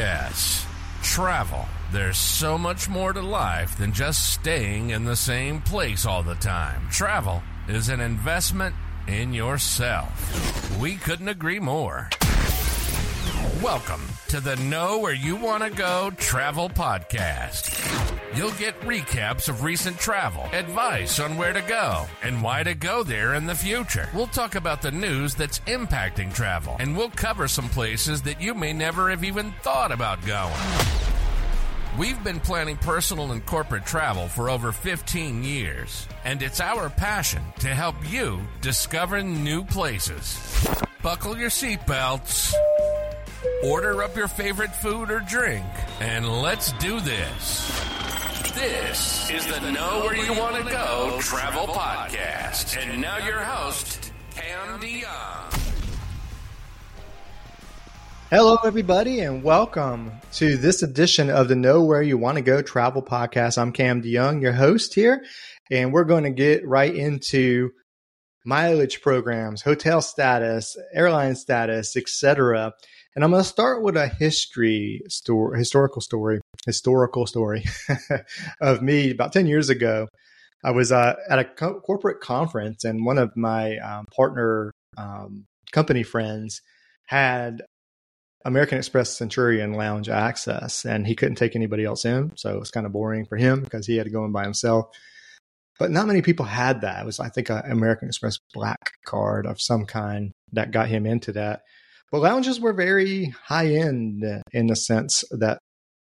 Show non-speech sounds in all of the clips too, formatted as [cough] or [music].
yes, travel. There's so much more to life than just staying in the same place all the time. Travel is an investment in yourself. We couldn't agree more. Welcome to the Know Where You Want to Go Travel Podcast. You'll get recaps of recent travel, advice on where to go, and why to go there in the future. We'll talk about the news that's impacting travel, and we'll cover some places that you may never have even thought about going. We've been planning personal and corporate travel for over 15 years, and it's our passion to help you discover new places. Buckle your seatbelts, order up your favorite food or drink, and let's do this. This is the Know Where You Want to Go Travel Podcast. And now your host, Cam DeJong. Hello, everybody, and welcome to this edition of the Know Where You Want to Go Travel Podcast. I'm Cam DeJong, your host here, and we're going to get right into mileage programs, hotel status, airline status, etc. And I'm going to start with a history story, historical story, historical story [laughs] of me about 10 years ago. I was uh, at a co- corporate conference, and one of my um, partner um, company friends had American Express Centurion Lounge access, and he couldn't take anybody else in. So it was kind of boring for him because he had to go in by himself. But not many people had that. It was, I think, an American Express Black card of some kind that got him into that. But lounges were very high end in the sense that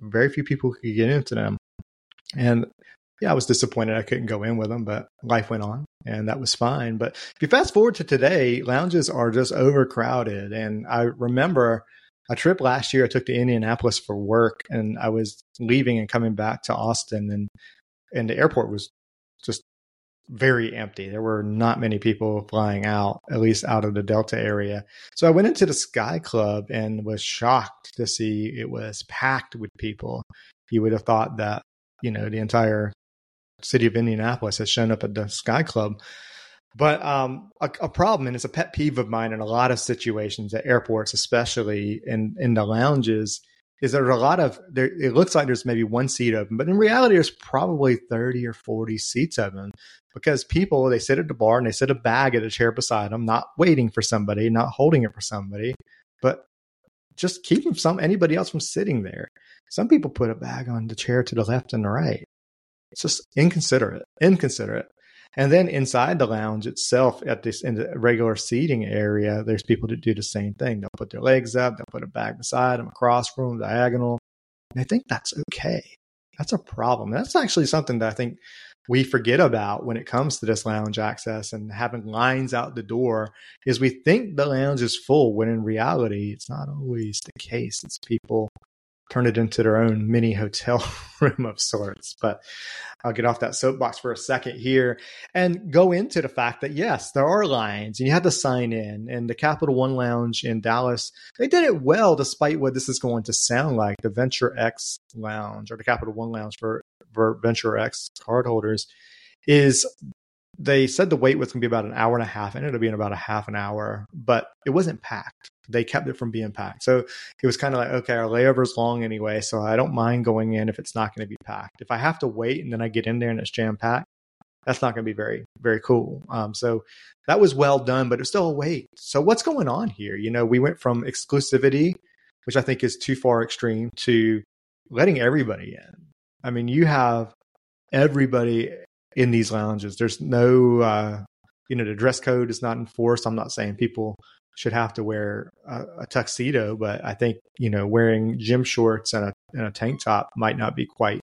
very few people could get into them. And yeah, I was disappointed I couldn't go in with them, but life went on and that was fine. But if you fast forward to today, lounges are just overcrowded. And I remember a trip last year I took to Indianapolis for work and I was leaving and coming back to Austin and and the airport was just very empty. There were not many people flying out, at least out of the Delta area. So I went into the Sky Club and was shocked to see it was packed with people. You would have thought that, you know, the entire city of Indianapolis has shown up at the Sky Club. But um, a, a, problem, and it's a pet peeve of mine in a lot of situations at airports, especially in, in the lounges, is there's a lot of there. It looks like there's maybe one seat open, but in reality, there's probably thirty or forty seats open because people they sit at the bar and they sit a bag at a chair beside them, not waiting for somebody, not holding it for somebody, but just keeping some anybody else from sitting there. Some people put a bag on the chair to the left and the right. It's just inconsiderate, inconsiderate. And then inside the lounge itself, at this in the regular seating area, there's people that do the same thing. They'll put their legs up, they'll put a bag beside them, across from them, diagonal. And I think that's okay. That's a problem. That's actually something that I think we forget about when it comes to this lounge access and having lines out the door is we think the lounge is full when in reality it's not always the case. It's people turn it into their own mini hotel [laughs] room of sorts. But I'll get off that soapbox for a second here and go into the fact that yes, there are lines and you have to sign in. And the Capital One Lounge in Dallas, they did it well despite what this is going to sound like. The Venture X Lounge or the Capital One Lounge for, for Venture X cardholders is they said the wait was going to be about an hour and a half, and it'll be in about a half an hour, but it wasn't packed. They kept it from being packed. So it was kind of like, okay, our layover's long anyway, so I don't mind going in if it's not going to be packed. If I have to wait and then I get in there and it's jam packed, that's not going to be very, very cool. Um, so that was well done, but it's still a wait. So what's going on here? You know, we went from exclusivity, which I think is too far extreme, to letting everybody in. I mean, you have everybody in these lounges. There's no, uh, you know, the dress code is not enforced. I'm not saying people should have to wear a, a, tuxedo, but I think you know wearing gym shorts and a, and a tank top might not be quite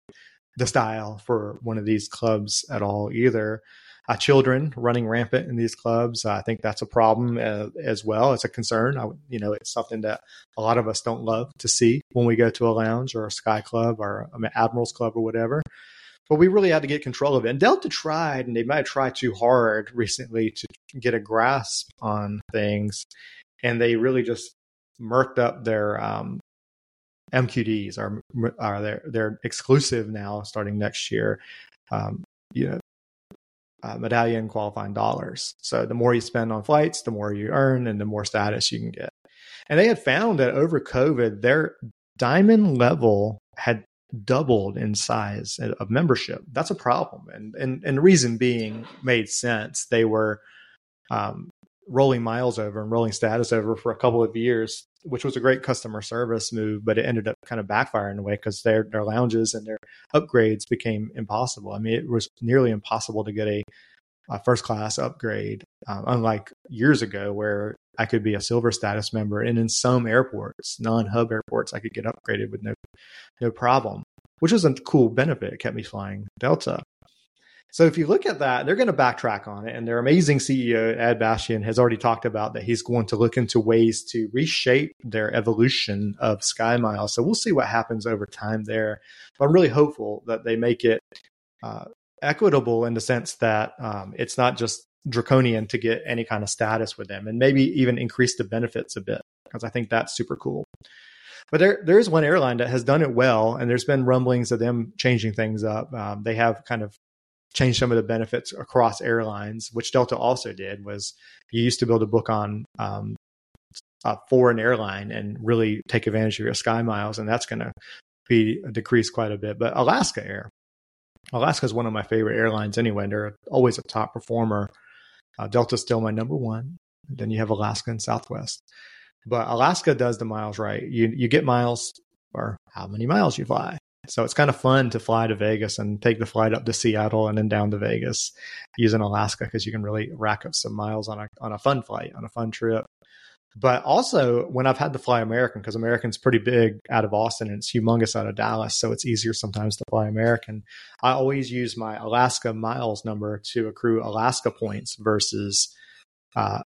the style for one of these clubs at all either. Uh, children running rampant in these clubs, uh, I think that's a problem uh, as well. It's a concern. I, you know, it's something that a lot of us don't love to see when we go to a lounge or a sky club or an Admirals Club or whatever but we really had to get control of it. And Delta tried, and they might have tried too hard recently to get a grasp on things, and they really just murked up their um, MQDs. Are are they're they're exclusive now starting next year. Um, you know, uh, medallion qualifying dollars. So the more you spend on flights, the more you earn, and the more status you can get. And they had found that over COVID, their Diamond level had doubled in size of membership. That's a problem, and and and the reason being made sense. They were um, rolling miles over and rolling status over for a couple of years, which was a great customer service move, but it ended up kind of backfiring in a way because their their lounges and their upgrades became impossible. I mean, it was nearly impossible to get a, a first class upgrade, um, unlike years ago where I could be a silver status member, and in some airports, non hub airports, I could get upgraded with no no problem, which was a cool benefit. It kept me flying Delta. So if you look at that, they're going to backtrack on it. And their amazing CEO, Ed Bastian, has already talked about that he's going to look into ways to reshape their evolution of Sky Miles. So we'll see what happens over time there. But I'm really hopeful that they make it uh, equitable in the sense that um, it's not just draconian to get any kind of status with them and maybe even increase the benefits a bit because I think that's super cool. But there, there is one airline that has done it well, and there's been rumblings of them changing things up. Um, they have kind of changed some of the benefits across airlines, which Delta also did. Was you used to build a book on um, a foreign airline and really take advantage of your Sky Miles, and that's going to be decreased quite a bit. But Alaska Air, Alaska is one of my favorite airlines anyway. They're always a top performer. Uh, Delta's still my number one. Then you have Alaska and Southwest. But Alaska does the miles right. You you get miles or how many miles you fly. So it's kind of fun to fly to Vegas and take the flight up to Seattle and then down to Vegas using Alaska because you can really rack up some miles on a on a fun flight, on a fun trip. But also when I've had to fly American, because American's pretty big out of Austin and it's humongous out of Dallas, so it's easier sometimes to fly American. I always use my Alaska miles number to accrue Alaska points versus uh,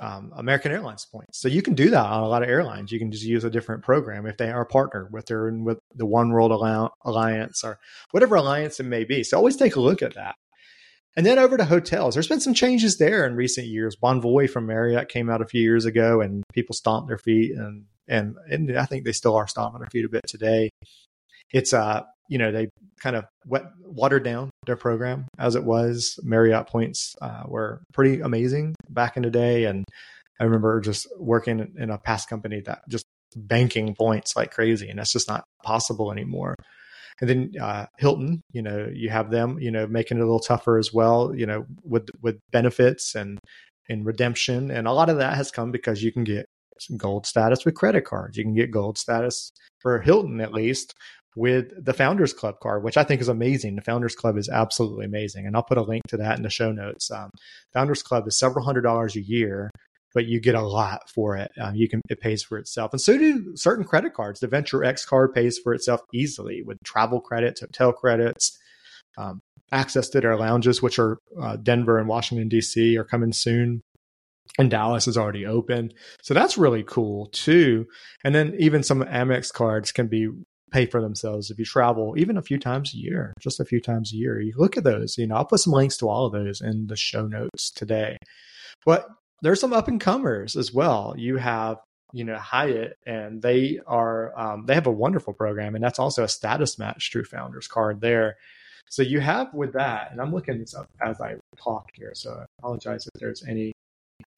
um, American Airlines points. So you can do that on a lot of airlines. You can just use a different program if they are a partner with their with the One World Alliance or whatever alliance it may be. So always take a look at that. And then over to hotels. There's been some changes there in recent years. Bonvoy from Marriott came out a few years ago, and people stomped their feet, and and and I think they still are stomping their feet a bit today. It's uh you know they kind of wet, watered down their program as it was. Marriott points uh, were pretty amazing back in the day, and I remember just working in a past company that just banking points like crazy, and that's just not possible anymore. And then uh, Hilton, you know, you have them, you know, making it a little tougher as well, you know, with with benefits and and redemption, and a lot of that has come because you can get gold status with credit cards. You can get gold status for Hilton at least with the Founders Club card, which I think is amazing. The Founders Club is absolutely amazing. And I'll put a link to that in the show notes. Um, Founders Club is several hundred dollars a year, but you get a lot for it. Um, you can it pays for itself, and so do certain credit cards. The Venture X card pays for itself easily with travel credits, hotel credits, um, access to their lounges, which are uh, Denver and Washington D.C. are coming soon. And Dallas is already open. So that's really cool too. And then even some Amex cards can be pay for themselves if you travel even a few times a year, just a few times a year. You look at those, you know, I'll put some links to all of those in the show notes today. But there's some up and comers as well. You have, you know, Hyatt, and they are um, they have a wonderful program, and that's also a status match through Founders Card there. So you have with that, and I'm looking this up as I talk here, so I apologize if there's any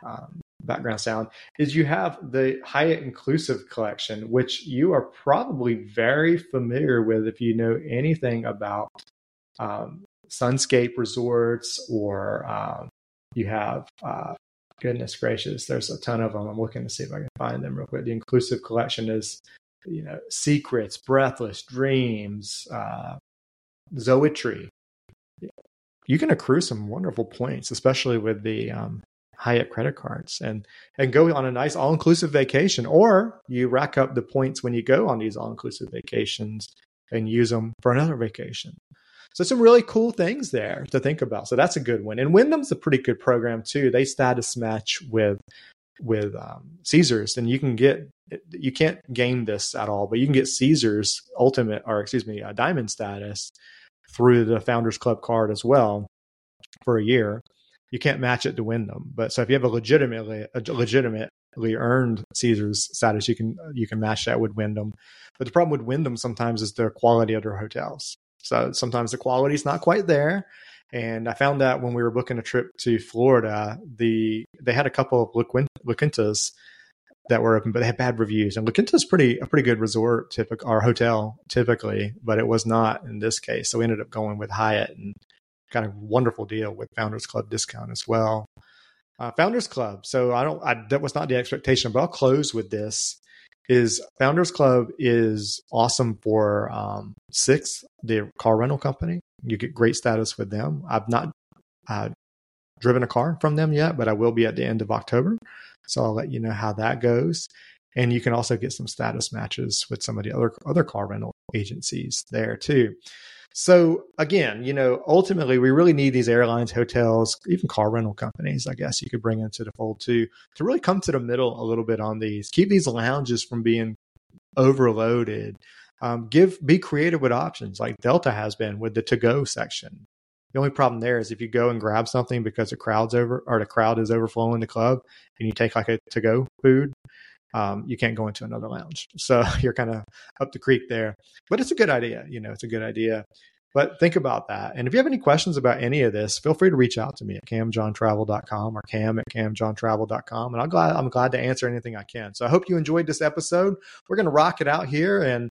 um, background sound is you have the Hyatt Inclusive Collection, which you are probably very familiar with if you know anything about um, Sunscape Resorts or um, you have, uh, goodness gracious, there's a ton of them. I'm looking to see if I can find them real quick. The Inclusive Collection is, you know, Secrets, Breathless, Dreams, uh, Zoetry. You can accrue some wonderful points, especially with the um, Hyatt credit cards and and go on a nice all inclusive vacation, or you rack up the points when you go on these all inclusive vacations and use them for another vacation. So some really cool things there to think about. So that's a good one. And Wyndham's a pretty good program too. They status match with with um, Caesars, and you can get you can't game this at all, but you can get Caesars ultimate or excuse me, a diamond status through the Founders Club card as well for a year you can't match it to Wyndham. But so if you have a legitimately a legitimately earned Caesars status, you can you can match that with Wyndham. But the problem with Wyndham sometimes is the quality of their hotels. So sometimes the quality is not quite there. And I found that when we were booking a trip to Florida, the they had a couple of La Quintas that were open, but they had bad reviews. And La Quinta is pretty a pretty good resort, typical or hotel typically, but it was not in this case. So we ended up going with Hyatt and got a wonderful deal with Founders Club discount as well. Uh, Founders Club. So I don't. I, that was not the expectation, but I'll close with this. Is Founders Club is awesome for um, Sixt, the car rental company. You get great status with them. I've not uh, driven a car from them yet, but I will be at the end of October. So I'll let you know how that goes. And you can also get some status matches with some of the other other car rental agencies there too. So again, you know, ultimately we really need these airlines, hotels, even car rental companies, I guess you could bring into the fold too, to really come to the middle a little bit on these. Keep these lounges from being overloaded. Um, give be creative with options like Delta has been with the to go section. The only problem there is if you go and grab something because the crowd's over or the crowd is overflowing the club and you take like a to go food, um, you can't go into another lounge. So [laughs] you're kind of up the creek there. But it's a good idea. You know, it's a good idea. But think about that. And if you have any questions about any of this, feel free to reach out to me at camjohntravel.com or cam at camjohntravel.com. And I'm glad, I'm glad to answer anything I can. So I hope you enjoyed this episode. We're going to rock it out here. And,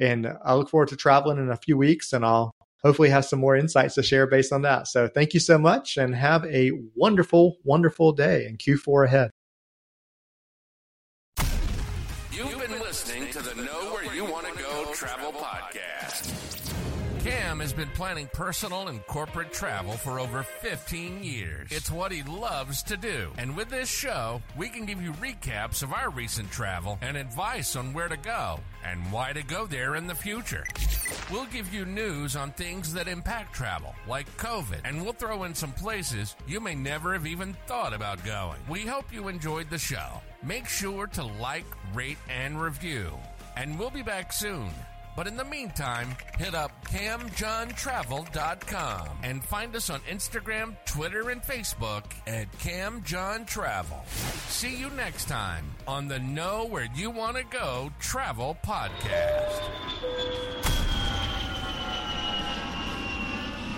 and I look forward to traveling in a few weeks and I'll hopefully have some more insights to share based on that. So thank you so much and have a wonderful, wonderful day and Q4 ahead. Been planning personal and corporate travel for over 15 years. It's what he loves to do. And with this show, we can give you recaps of our recent travel and advice on where to go and why to go there in the future. We'll give you news on things that impact travel, like COVID, and we'll throw in some places you may never have even thought about going. We hope you enjoyed the show. Make sure to like, rate, and review. And we'll be back soon. But in the meantime, hit up camjohntravel.com and find us on Instagram, Twitter, and Facebook at camjohntravel. See you next time on the Know Where You Want to Go Travel Podcast.